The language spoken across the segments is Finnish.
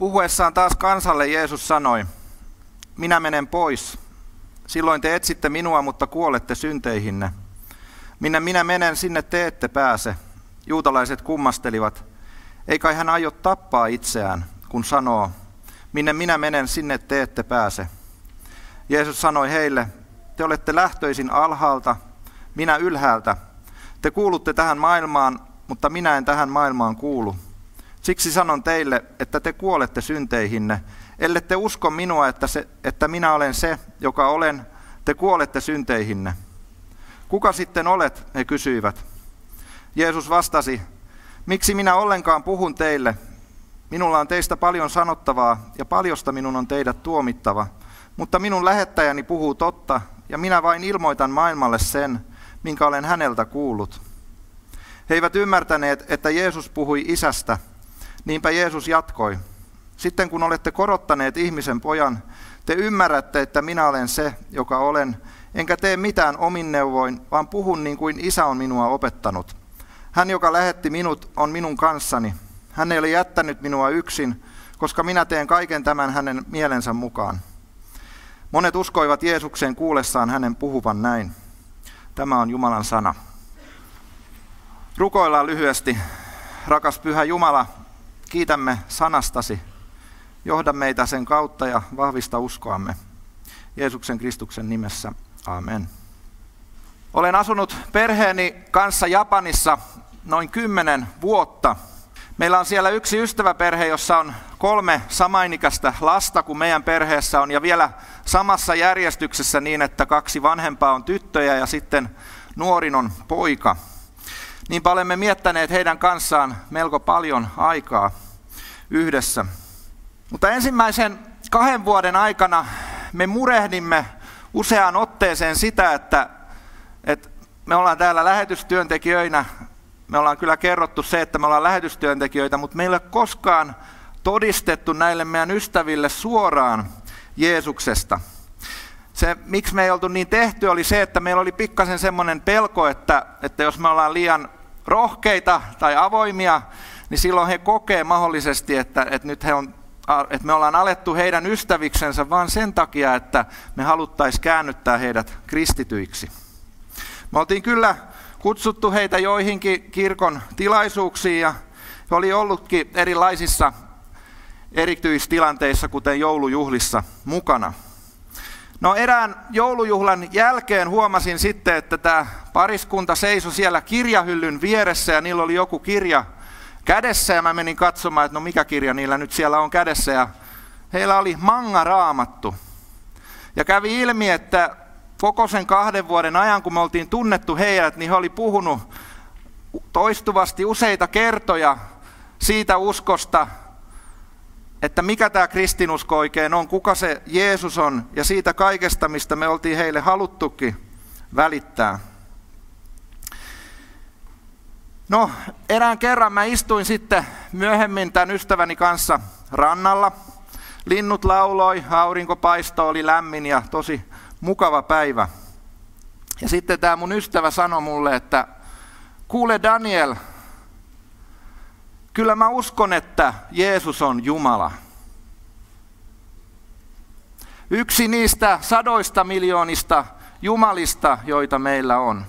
Puhuessaan taas kansalle Jeesus sanoi, minä menen pois. Silloin te etsitte minua, mutta kuolette synteihinne. Minne minä menen, sinne te ette pääse. Juutalaiset kummastelivat. Ei kai hän aio tappaa itseään, kun sanoo, minne minä menen, sinne te ette pääse. Jeesus sanoi heille, te olette lähtöisin alhaalta, minä ylhäältä. Te kuulutte tähän maailmaan, mutta minä en tähän maailmaan kuulu. Siksi sanon teille, että te kuolette synteihinne, ellette usko minua, että, se, että minä olen se, joka olen, te kuolette synteihinne. Kuka sitten olet, he kysyivät. Jeesus vastasi, miksi minä ollenkaan puhun teille? Minulla on teistä paljon sanottavaa ja paljosta minun on teidät tuomittava, mutta minun lähettäjäni puhuu totta ja minä vain ilmoitan maailmalle sen, minkä olen häneltä kuullut. He eivät ymmärtäneet, että Jeesus puhui isästä, niinpä Jeesus jatkoi. Sitten kun olette korottaneet ihmisen pojan, te ymmärrätte, että minä olen se, joka olen, enkä tee mitään omin neuvoin, vaan puhun niin kuin isä on minua opettanut. Hän, joka lähetti minut, on minun kanssani. Hän ei ole jättänyt minua yksin, koska minä teen kaiken tämän hänen mielensä mukaan. Monet uskoivat Jeesukseen kuullessaan hänen puhuvan näin. Tämä on Jumalan sana. Rukoillaan lyhyesti. Rakas Pyhä Jumala, kiitämme sanastasi. Johda meitä sen kautta ja vahvista uskoamme. Jeesuksen Kristuksen nimessä. Amen. Olen asunut perheeni kanssa Japanissa noin kymmenen vuotta. Meillä on siellä yksi ystäväperhe, jossa on kolme samainikäistä lasta kuin meidän perheessä on, ja vielä samassa järjestyksessä niin, että kaksi vanhempaa on tyttöjä ja sitten nuorin on poika. Niin olemme miettäneet heidän kanssaan melko paljon aikaa yhdessä. Mutta ensimmäisen kahden vuoden aikana me murehdimme useaan otteeseen sitä, että, että me ollaan täällä lähetystyöntekijöinä, me ollaan kyllä kerrottu se, että me ollaan lähetystyöntekijöitä, mutta meillä ei ole koskaan todistettu näille meidän ystäville suoraan Jeesuksesta. Se, miksi me ei oltu niin tehty, oli se, että meillä oli pikkasen semmoinen pelko, että, että jos me ollaan liian rohkeita tai avoimia, niin silloin he kokee mahdollisesti, että, että nyt he on että me ollaan alettu heidän ystäviksensä vain sen takia, että me haluttaisiin käännyttää heidät kristityiksi. Me oltiin kyllä kutsuttu heitä joihinkin kirkon tilaisuuksiin ja oli ollutkin erilaisissa erityistilanteissa, kuten joulujuhlissa mukana. No erään joulujuhlan jälkeen huomasin sitten, että tämä pariskunta seisoi siellä kirjahyllyn vieressä ja niillä oli joku kirja kädessä ja mä menin katsomaan, että no mikä kirja niillä nyt siellä on kädessä ja heillä oli manga raamattu. Ja kävi ilmi, että koko sen kahden vuoden ajan, kun me oltiin tunnettu heidät, niin he oli puhunut toistuvasti useita kertoja siitä uskosta, että mikä tämä kristinusko oikein on, kuka se Jeesus on ja siitä kaikesta, mistä me oltiin heille haluttukin välittää. No, erään kerran mä istuin sitten myöhemmin tämän ystäväni kanssa rannalla. Linnut lauloi, aurinko paistoi, oli lämmin ja tosi mukava päivä. Ja sitten tämä mun ystävä sanoi mulle, että kuule Daniel, kyllä mä uskon, että Jeesus on Jumala. Yksi niistä sadoista miljoonista jumalista, joita meillä on.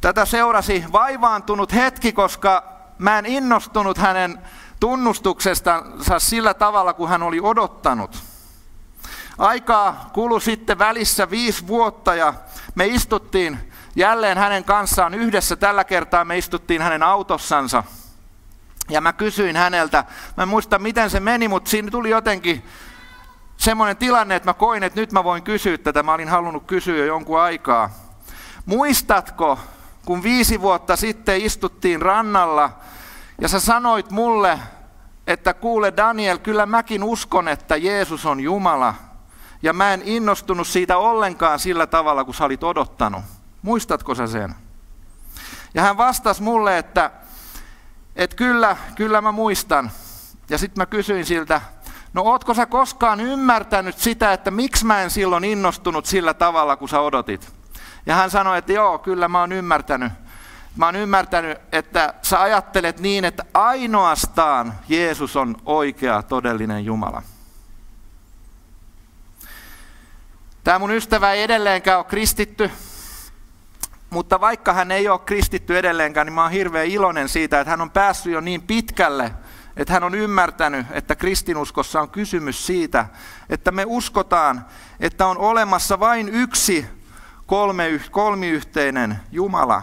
Tätä seurasi vaivaantunut hetki, koska mä en innostunut hänen tunnustuksestansa sillä tavalla, kuin hän oli odottanut. Aikaa kului sitten välissä viisi vuotta ja me istuttiin jälleen hänen kanssaan yhdessä. Tällä kertaa me istuttiin hänen autossansa. Ja mä kysyin häneltä, mä en muista miten se meni, mutta siinä tuli jotenkin semmoinen tilanne, että mä koin, että nyt mä voin kysyä tätä. Mä olin halunnut kysyä jo jonkun aikaa. Muistatko, kun viisi vuotta sitten istuttiin rannalla ja sä sanoit mulle, että kuule Daniel, kyllä mäkin uskon, että Jeesus on Jumala. Ja mä en innostunut siitä ollenkaan sillä tavalla, kun sä olit odottanut. Muistatko sä sen? Ja hän vastasi mulle, että, että kyllä, kyllä mä muistan. Ja sitten mä kysyin siltä, no ootko sä koskaan ymmärtänyt sitä, että miksi mä en silloin innostunut sillä tavalla, kun sä odotit? Ja hän sanoi, että joo, kyllä mä oon ymmärtänyt. Mä oon ymmärtänyt, että sä ajattelet niin, että ainoastaan Jeesus on oikea, todellinen Jumala. Tämä mun ystävä ei edelleenkään ole kristitty, mutta vaikka hän ei ole kristitty edelleenkään, niin mä oon hirveän iloinen siitä, että hän on päässyt jo niin pitkälle, että hän on ymmärtänyt, että kristinuskossa on kysymys siitä, että me uskotaan, että on olemassa vain yksi kolme, kolmiyhteinen Jumala.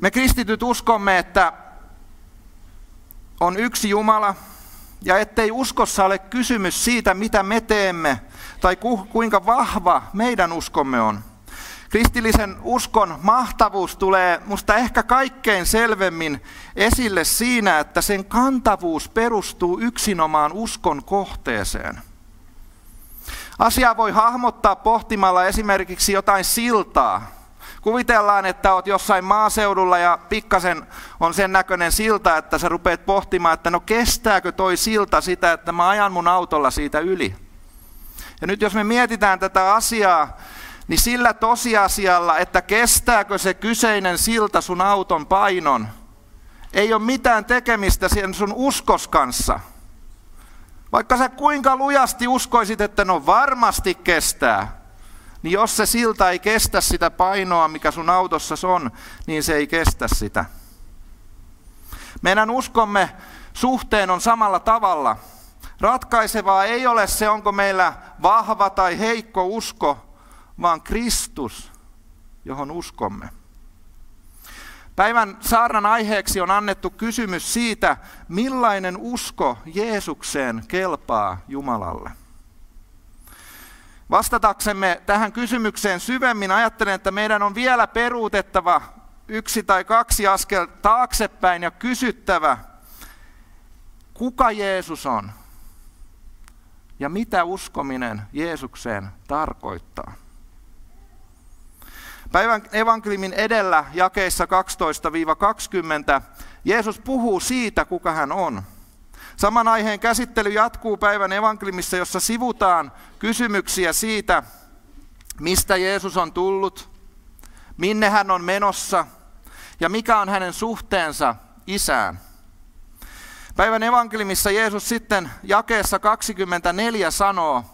Me kristityt uskomme, että on yksi Jumala, ja ettei uskossa ole kysymys siitä, mitä me teemme, tai ku, kuinka vahva meidän uskomme on. Kristillisen uskon mahtavuus tulee musta ehkä kaikkein selvemmin esille siinä, että sen kantavuus perustuu yksinomaan uskon kohteeseen. Asia voi hahmottaa pohtimalla esimerkiksi jotain siltaa, Kuvitellaan, että oot jossain maaseudulla ja pikkasen on sen näköinen silta, että sä rupeat pohtimaan, että no kestääkö toi silta sitä, että mä ajan mun autolla siitä yli. Ja nyt jos me mietitään tätä asiaa, niin sillä tosiasialla, että kestääkö se kyseinen silta sun auton painon, ei ole mitään tekemistä sen sun uskos kanssa. Vaikka sä kuinka lujasti uskoisit, että no varmasti kestää, niin jos se silta ei kestä sitä painoa, mikä sun autossa on, niin se ei kestä sitä. Meidän uskomme suhteen on samalla tavalla. Ratkaisevaa ei ole se, onko meillä vahva tai heikko usko, vaan Kristus, johon uskomme. Päivän saarnan aiheeksi on annettu kysymys siitä, millainen usko Jeesukseen kelpaa Jumalalle. Vastataksemme tähän kysymykseen syvemmin ajattelen, että meidän on vielä peruutettava yksi tai kaksi askel taaksepäin ja kysyttävä, kuka Jeesus on ja mitä uskominen Jeesukseen tarkoittaa. Päivän evankeliumin edellä jakeissa 12-20 Jeesus puhuu siitä, kuka hän on – Saman aiheen käsittely jatkuu päivän evankeliumissa, jossa sivutaan kysymyksiä siitä, mistä Jeesus on tullut, minne hän on menossa ja mikä on hänen suhteensa isään. Päivän evankeliumissa Jeesus sitten jakeessa 24 sanoo,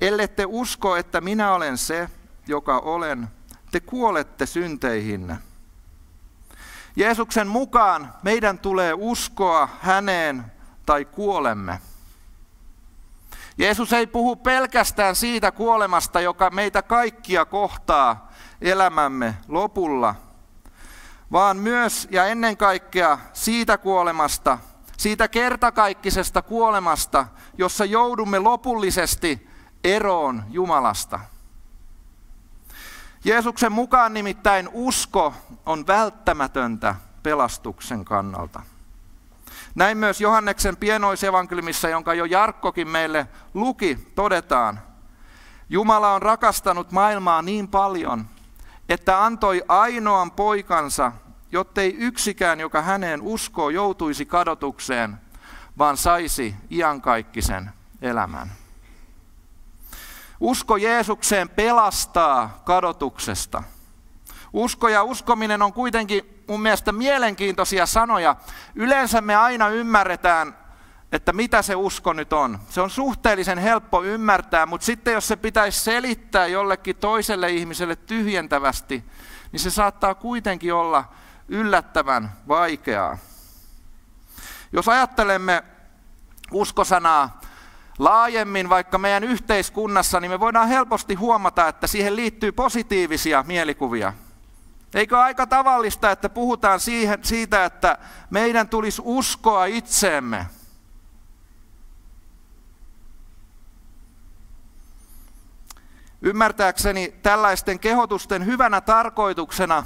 ellette usko, että minä olen se, joka olen, te kuolette synteihinne. Jeesuksen mukaan meidän tulee uskoa häneen tai kuolemme. Jeesus ei puhu pelkästään siitä kuolemasta, joka meitä kaikkia kohtaa elämämme lopulla, vaan myös ja ennen kaikkea siitä kuolemasta, siitä kertakaikkisesta kuolemasta, jossa joudumme lopullisesti eroon Jumalasta. Jeesuksen mukaan nimittäin usko on välttämätöntä pelastuksen kannalta. Näin myös Johanneksen pienoisevankeliumissa, jonka jo Jarkkokin meille luki, todetaan. Jumala on rakastanut maailmaa niin paljon, että antoi ainoan poikansa, jottei yksikään, joka häneen uskoo, joutuisi kadotukseen, vaan saisi iankaikkisen elämän. Usko Jeesukseen pelastaa kadotuksesta. Usko ja uskominen on kuitenkin mun mielestä mielenkiintoisia sanoja. Yleensä me aina ymmärretään, että mitä se usko nyt on. Se on suhteellisen helppo ymmärtää, mutta sitten jos se pitäisi selittää jollekin toiselle ihmiselle tyhjentävästi, niin se saattaa kuitenkin olla yllättävän vaikeaa. Jos ajattelemme uskosanaa laajemmin vaikka meidän yhteiskunnassa, niin me voidaan helposti huomata, että siihen liittyy positiivisia mielikuvia. Eikö aika tavallista, että puhutaan siitä, että meidän tulisi uskoa itseemme? Ymmärtääkseni tällaisten kehotusten hyvänä tarkoituksena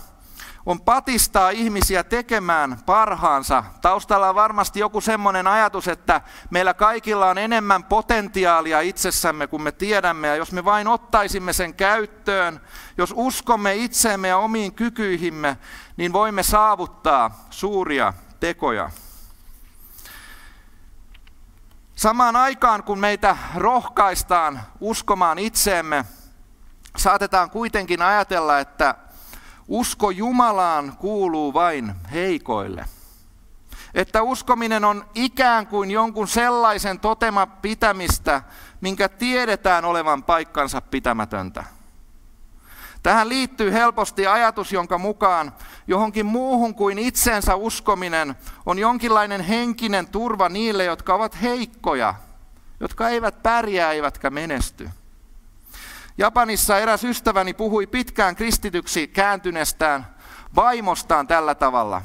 on patistaa ihmisiä tekemään parhaansa. Taustalla on varmasti joku semmoinen ajatus, että meillä kaikilla on enemmän potentiaalia itsessämme kuin me tiedämme, ja jos me vain ottaisimme sen käyttöön, jos uskomme itseemme ja omiin kykyihimme, niin voimme saavuttaa suuria tekoja. Samaan aikaan, kun meitä rohkaistaan uskomaan itseemme, saatetaan kuitenkin ajatella, että usko Jumalaan kuuluu vain heikoille. Että uskominen on ikään kuin jonkun sellaisen totema pitämistä, minkä tiedetään olevan paikkansa pitämätöntä. Tähän liittyy helposti ajatus, jonka mukaan johonkin muuhun kuin itsensä uskominen on jonkinlainen henkinen turva niille, jotka ovat heikkoja, jotka eivät pärjää eivätkä menesty. Japanissa eräs ystäväni puhui pitkään kristityksi kääntyneestään vaimostaan tällä tavalla.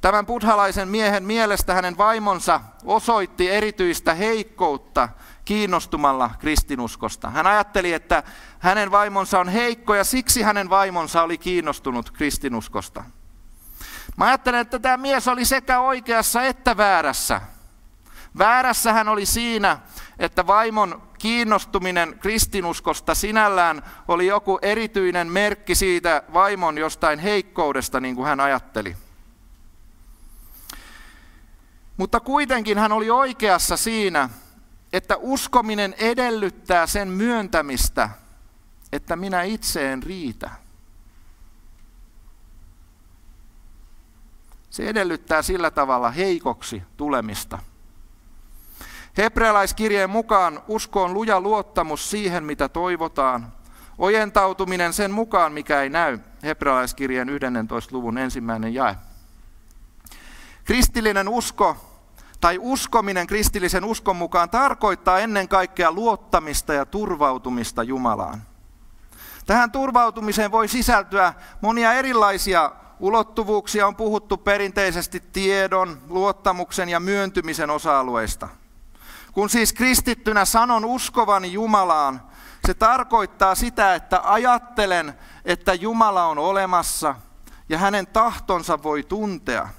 Tämän buddhalaisen miehen mielestä hänen vaimonsa osoitti erityistä heikkoutta kiinnostumalla kristinuskosta. Hän ajatteli, että hänen vaimonsa on heikko ja siksi hänen vaimonsa oli kiinnostunut kristinuskosta. Mä ajattelen, että tämä mies oli sekä oikeassa että väärässä. Väärässä hän oli siinä, että vaimon kiinnostuminen kristinuskosta sinällään oli joku erityinen merkki siitä vaimon jostain heikkoudesta, niin kuin hän ajatteli. Mutta kuitenkin hän oli oikeassa siinä, että uskominen edellyttää sen myöntämistä, että minä itse en riitä. Se edellyttää sillä tavalla heikoksi tulemista. Hebrealaiskirjeen mukaan usko on luja luottamus siihen, mitä toivotaan. Ojentautuminen sen mukaan, mikä ei näy. Hebrealaiskirjeen 11. luvun ensimmäinen jae. Kristillinen usko tai uskominen kristillisen uskon mukaan tarkoittaa ennen kaikkea luottamista ja turvautumista Jumalaan. Tähän turvautumiseen voi sisältyä monia erilaisia ulottuvuuksia. On puhuttu perinteisesti tiedon, luottamuksen ja myöntymisen osa-alueista. Kun siis kristittynä sanon uskovani Jumalaan, se tarkoittaa sitä, että ajattelen, että Jumala on olemassa ja hänen tahtonsa voi tuntea –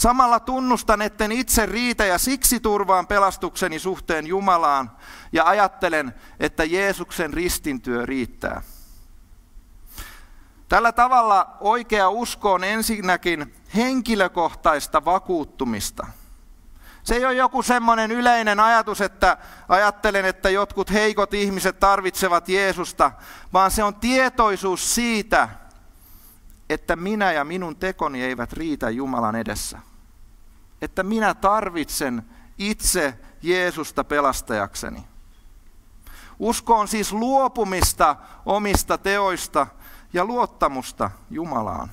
Samalla tunnustan, etten itse riitä ja siksi turvaan pelastukseni suhteen Jumalaan ja ajattelen, että Jeesuksen ristintyö riittää. Tällä tavalla oikea usko on ensinnäkin henkilökohtaista vakuuttumista. Se ei ole joku semmoinen yleinen ajatus, että ajattelen, että jotkut heikot ihmiset tarvitsevat Jeesusta, vaan se on tietoisuus siitä, että minä ja minun tekoni eivät riitä Jumalan edessä että minä tarvitsen itse Jeesusta pelastajakseni. Usko on siis luopumista omista teoista ja luottamusta Jumalaan.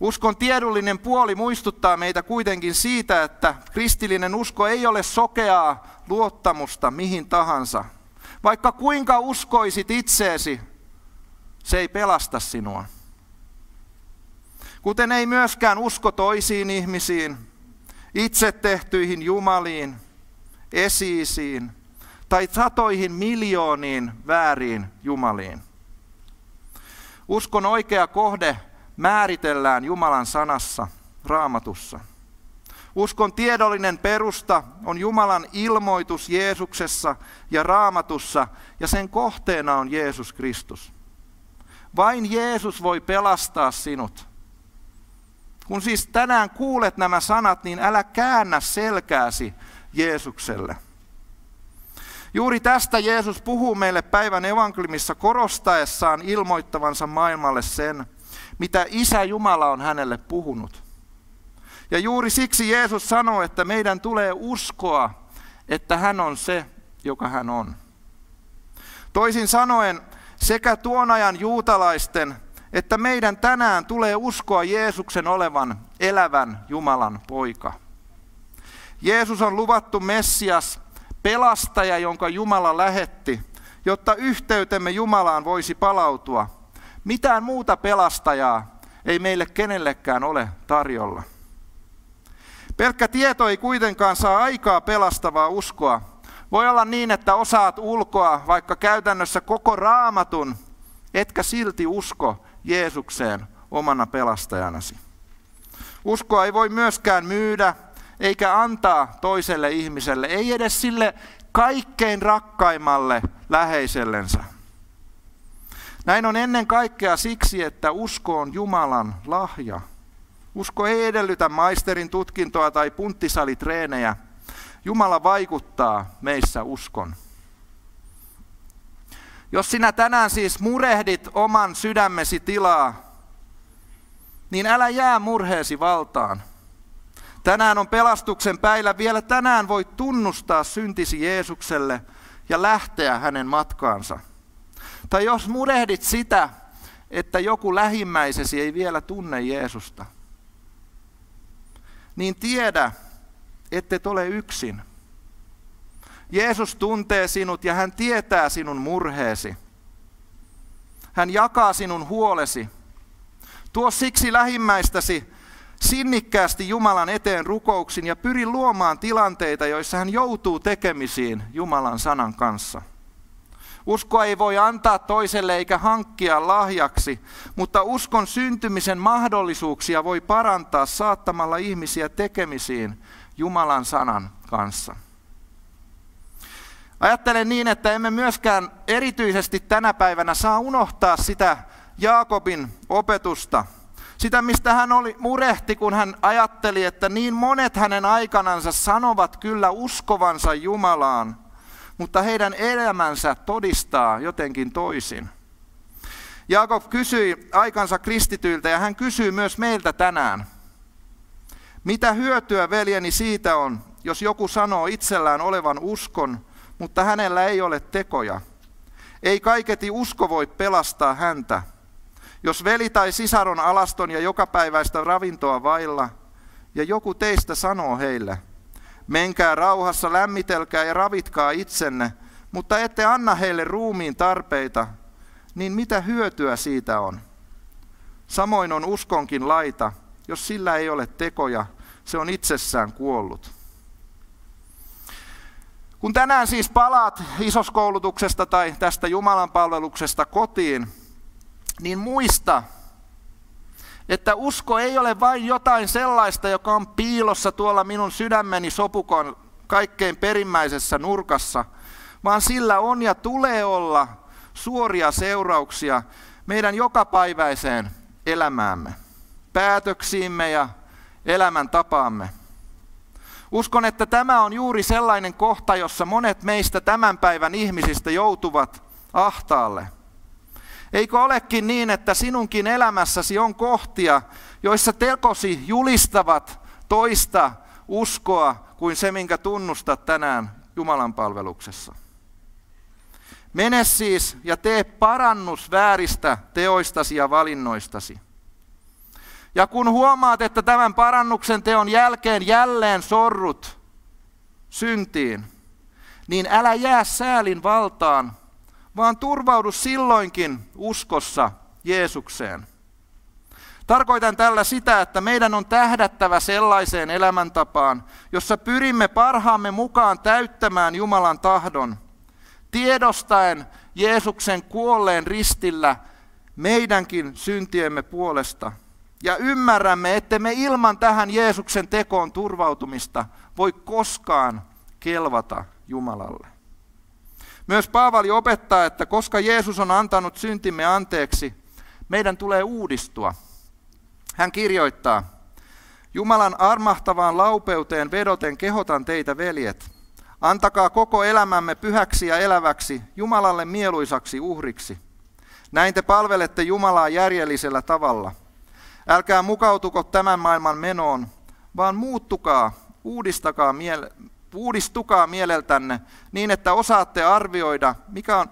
Uskon tiedollinen puoli muistuttaa meitä kuitenkin siitä, että kristillinen usko ei ole sokeaa luottamusta mihin tahansa. Vaikka kuinka uskoisit itseesi, se ei pelasta sinua. Kuten ei myöskään usko toisiin ihmisiin, itse tehtyihin jumaliin, esiisiin tai satoihin miljooniin vääriin jumaliin. Uskon oikea kohde määritellään Jumalan sanassa, raamatussa. Uskon tiedollinen perusta on Jumalan ilmoitus Jeesuksessa ja raamatussa, ja sen kohteena on Jeesus Kristus. Vain Jeesus voi pelastaa sinut. Kun siis tänään kuulet nämä sanat, niin älä käännä selkääsi Jeesukselle. Juuri tästä Jeesus puhuu meille päivän evankeliumissa korostaessaan ilmoittavansa maailmalle sen, mitä Isä Jumala on hänelle puhunut. Ja juuri siksi Jeesus sanoo, että meidän tulee uskoa, että hän on se, joka hän on. Toisin sanoen, sekä tuon ajan juutalaisten että meidän tänään tulee uskoa Jeesuksen olevan elävän Jumalan poika. Jeesus on luvattu Messias, pelastaja, jonka Jumala lähetti, jotta yhteytemme Jumalaan voisi palautua. Mitään muuta pelastajaa ei meille kenellekään ole tarjolla. Pelkkä tieto ei kuitenkaan saa aikaa pelastavaa uskoa. Voi olla niin, että osaat ulkoa vaikka käytännössä koko raamatun, etkä silti usko Jeesukseen omana pelastajanasi. Uskoa ei voi myöskään myydä eikä antaa toiselle ihmiselle, ei edes sille kaikkein rakkaimmalle läheisellensä. Näin on ennen kaikkea siksi, että usko on Jumalan lahja. Usko ei edellytä maisterin tutkintoa tai punttisalitreenejä. Jumala vaikuttaa meissä uskon. Jos sinä tänään siis murehdit oman sydämesi tilaa, niin älä jää murheesi valtaan. Tänään on pelastuksen päivä. Vielä tänään voit tunnustaa syntisi Jeesukselle ja lähteä hänen matkaansa. Tai jos murehdit sitä, että joku lähimmäisesi ei vielä tunne Jeesusta, niin tiedä, et ole yksin. Jeesus tuntee sinut ja hän tietää sinun murheesi. Hän jakaa sinun huolesi. Tuo siksi lähimmäistäsi sinnikkäästi Jumalan eteen rukouksin ja pyri luomaan tilanteita, joissa hän joutuu tekemisiin Jumalan sanan kanssa. Uskoa ei voi antaa toiselle eikä hankkia lahjaksi, mutta uskon syntymisen mahdollisuuksia voi parantaa saattamalla ihmisiä tekemisiin Jumalan sanan kanssa. Ajattelen niin, että emme myöskään erityisesti tänä päivänä saa unohtaa sitä Jaakobin opetusta. Sitä, mistä hän oli murehti, kun hän ajatteli, että niin monet hänen aikanansa sanovat kyllä uskovansa Jumalaan, mutta heidän elämänsä todistaa jotenkin toisin. Jaakob kysyi aikansa kristityiltä ja hän kysyy myös meiltä tänään. Mitä hyötyä veljeni siitä on, jos joku sanoo itsellään olevan uskon, mutta hänellä ei ole tekoja? Ei kaiketi usko voi pelastaa häntä. Jos veli tai sisar on alaston ja jokapäiväistä ravintoa vailla, ja joku teistä sanoo heille, menkää rauhassa, lämmitelkää ja ravitkaa itsenne, mutta ette anna heille ruumiin tarpeita, niin mitä hyötyä siitä on? Samoin on uskonkin laita, jos sillä ei ole tekoja, se on itsessään kuollut. Kun tänään siis palaat isoskoulutuksesta tai tästä Jumalan palveluksesta kotiin, niin muista, että usko ei ole vain jotain sellaista, joka on piilossa tuolla minun sydämeni sopukon kaikkein perimmäisessä nurkassa, vaan sillä on ja tulee olla suoria seurauksia meidän jokapäiväiseen elämäämme, päätöksiimme ja elämäntapaamme. Uskon, että tämä on juuri sellainen kohta, jossa monet meistä tämän päivän ihmisistä joutuvat ahtaalle. Eikö olekin niin, että sinunkin elämässäsi on kohtia, joissa tekosi julistavat toista uskoa kuin se, minkä tunnustat tänään Jumalan palveluksessa? Mene siis ja tee parannus vääristä teoistasi ja valinnoistasi. Ja kun huomaat, että tämän parannuksen teon jälkeen jälleen sorrut syntiin, niin älä jää säälin valtaan, vaan turvaudu silloinkin uskossa Jeesukseen. Tarkoitan tällä sitä, että meidän on tähdättävä sellaiseen elämäntapaan, jossa pyrimme parhaamme mukaan täyttämään Jumalan tahdon, tiedostaen Jeesuksen kuolleen ristillä meidänkin syntiemme puolesta – ja ymmärrämme, että me ilman tähän Jeesuksen tekoon turvautumista voi koskaan kelvata Jumalalle. Myös Paavali opettaa, että koska Jeesus on antanut syntimme anteeksi, meidän tulee uudistua. Hän kirjoittaa, Jumalan armahtavaan laupeuteen vedoten kehotan teitä, veljet. Antakaa koko elämämme pyhäksi ja eläväksi, Jumalalle mieluisaksi uhriksi. Näin te palvelette Jumalaa järjellisellä tavalla – Älkää mukautuko tämän maailman menoon, vaan muuttukaa, uudistakaa uudistukaa mieleltänne niin, että osaatte arvioida, mikä on,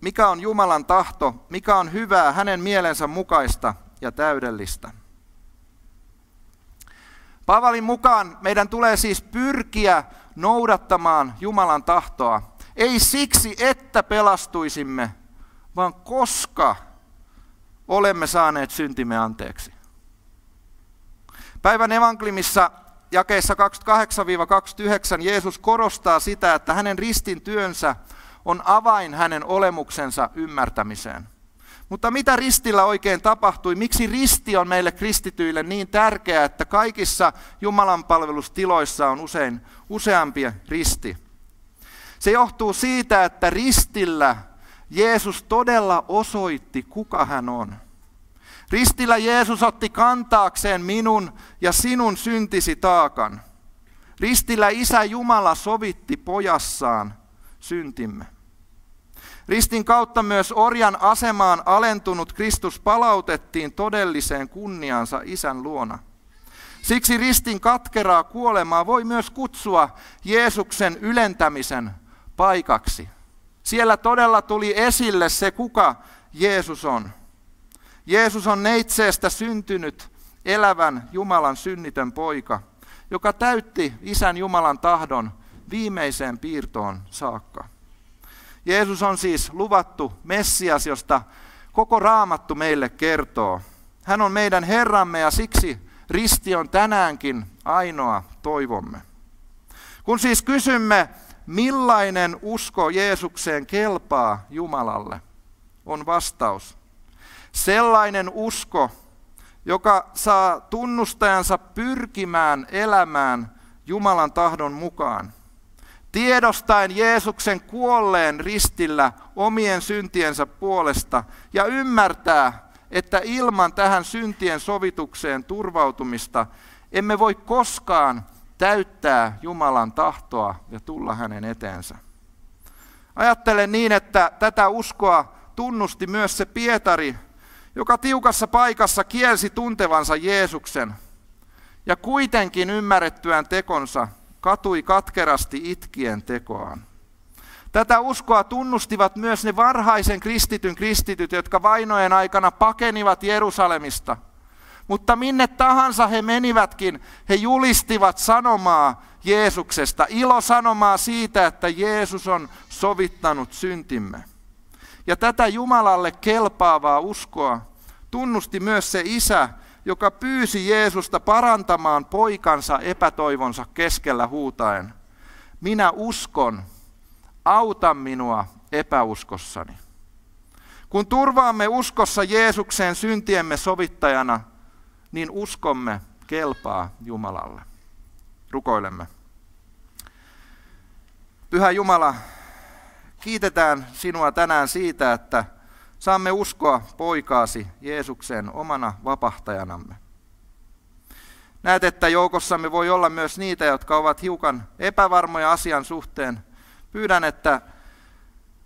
mikä on Jumalan tahto, mikä on hyvää hänen mielensä mukaista ja täydellistä. Paavalin mukaan meidän tulee siis pyrkiä noudattamaan Jumalan tahtoa. Ei siksi, että pelastuisimme, vaan koska olemme saaneet syntimme anteeksi. Päivän evankeliumissa jakeissa 28-29 Jeesus korostaa sitä, että hänen ristin työnsä on avain hänen olemuksensa ymmärtämiseen. Mutta mitä ristillä oikein tapahtui? Miksi risti on meille kristityille niin tärkeä, että kaikissa Jumalan palvelustiloissa on usein useampia risti? Se johtuu siitä, että ristillä Jeesus todella osoitti, kuka hän on. Ristillä Jeesus otti kantaakseen minun ja sinun syntisi taakan. Ristillä Isä Jumala sovitti pojassaan syntimme. Ristin kautta myös orjan asemaan alentunut Kristus palautettiin todelliseen kunniansa Isän luona. Siksi ristin katkeraa kuolemaa voi myös kutsua Jeesuksen ylentämisen paikaksi. Siellä todella tuli esille se, kuka Jeesus on. Jeesus on neitseestä syntynyt elävän Jumalan synnitön poika, joka täytti Isän Jumalan tahdon viimeiseen piirtoon saakka. Jeesus on siis luvattu Messias, josta koko raamattu meille kertoo. Hän on meidän Herramme ja siksi risti on tänäänkin ainoa toivomme. Kun siis kysymme, millainen usko Jeesukseen kelpaa Jumalalle, on vastaus. Sellainen usko, joka saa tunnustajansa pyrkimään elämään Jumalan tahdon mukaan. Tiedostaen Jeesuksen kuolleen ristillä omien syntiensä puolesta ja ymmärtää, että ilman tähän syntien sovitukseen turvautumista emme voi koskaan täyttää Jumalan tahtoa ja tulla hänen eteensä. Ajattelen niin, että tätä uskoa tunnusti myös se Pietari, joka tiukassa paikassa kielsi tuntevansa Jeesuksen ja kuitenkin ymmärrettyään tekonsa katui katkerasti itkien tekoaan. Tätä uskoa tunnustivat myös ne varhaisen kristityn kristityt, jotka vainojen aikana pakenivat Jerusalemista. Mutta minne tahansa he menivätkin, he julistivat sanomaa Jeesuksesta, ilo sanomaa siitä, että Jeesus on sovittanut syntimme. Ja tätä Jumalalle kelpaavaa uskoa tunnusti myös se isä, joka pyysi Jeesusta parantamaan poikansa epätoivonsa keskellä huutaen. Minä uskon, auta minua epäuskossani. Kun turvaamme uskossa Jeesukseen syntiemme sovittajana, niin uskomme kelpaa Jumalalle. Rukoilemme. Pyhä Jumala, kiitetään sinua tänään siitä, että saamme uskoa poikaasi Jeesukseen omana vapahtajanamme. Näet, että joukossamme voi olla myös niitä, jotka ovat hiukan epävarmoja asian suhteen. Pyydän, että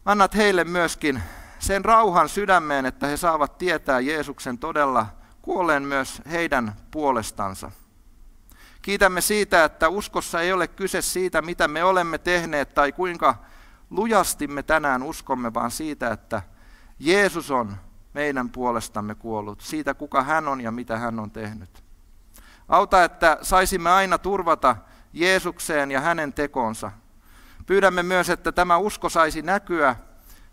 annat heille myöskin sen rauhan sydämeen, että he saavat tietää Jeesuksen todella kuolleen myös heidän puolestansa. Kiitämme siitä, että uskossa ei ole kyse siitä, mitä me olemme tehneet tai kuinka lujasti me tänään uskomme, vaan siitä, että Jeesus on meidän puolestamme kuollut, siitä kuka hän on ja mitä hän on tehnyt. Auta, että saisimme aina turvata Jeesukseen ja hänen tekonsa. Pyydämme myös, että tämä usko saisi näkyä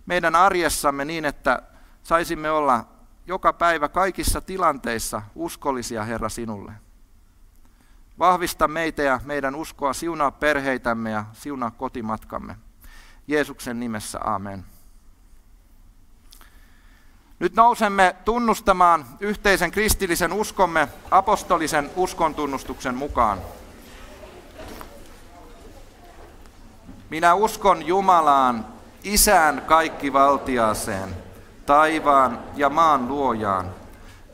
meidän arjessamme niin, että saisimme olla joka päivä kaikissa tilanteissa uskollisia, Herra, sinulle. Vahvista meitä ja meidän uskoa, siunaa perheitämme ja siunaa kotimatkamme. Jeesuksen nimessä, amen. Nyt nousemme tunnustamaan yhteisen kristillisen uskomme apostolisen uskontunnustuksen mukaan. Minä uskon Jumalaan, Isään kaikkivaltiaaseen, taivaan ja maan luojaan,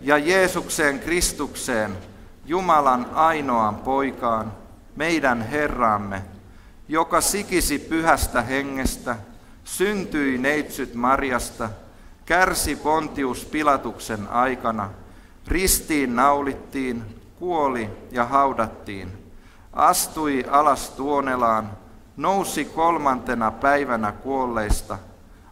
ja Jeesukseen Kristukseen, Jumalan ainoaan poikaan, meidän Herramme, joka sikisi pyhästä hengestä, syntyi neitsyt Marjasta, kärsi Pontius Pilatuksen aikana, ristiin naulittiin, kuoli ja haudattiin, astui alas tuonelaan, nousi kolmantena päivänä kuolleista,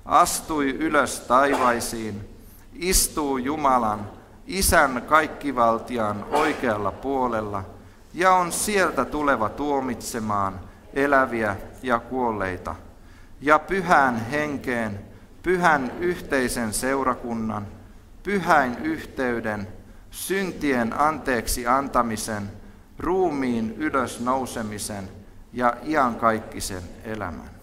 astui ylös taivaisiin, istuu Jumalan, Isän kaikkivaltian oikealla puolella ja on sieltä tuleva tuomitsemaan eläviä ja kuolleita. Ja pyhän henkeen, pyhän yhteisen seurakunnan, pyhäin yhteyden, syntien anteeksi antamisen, ruumiin ylös nousemisen ja iankaikkisen elämän.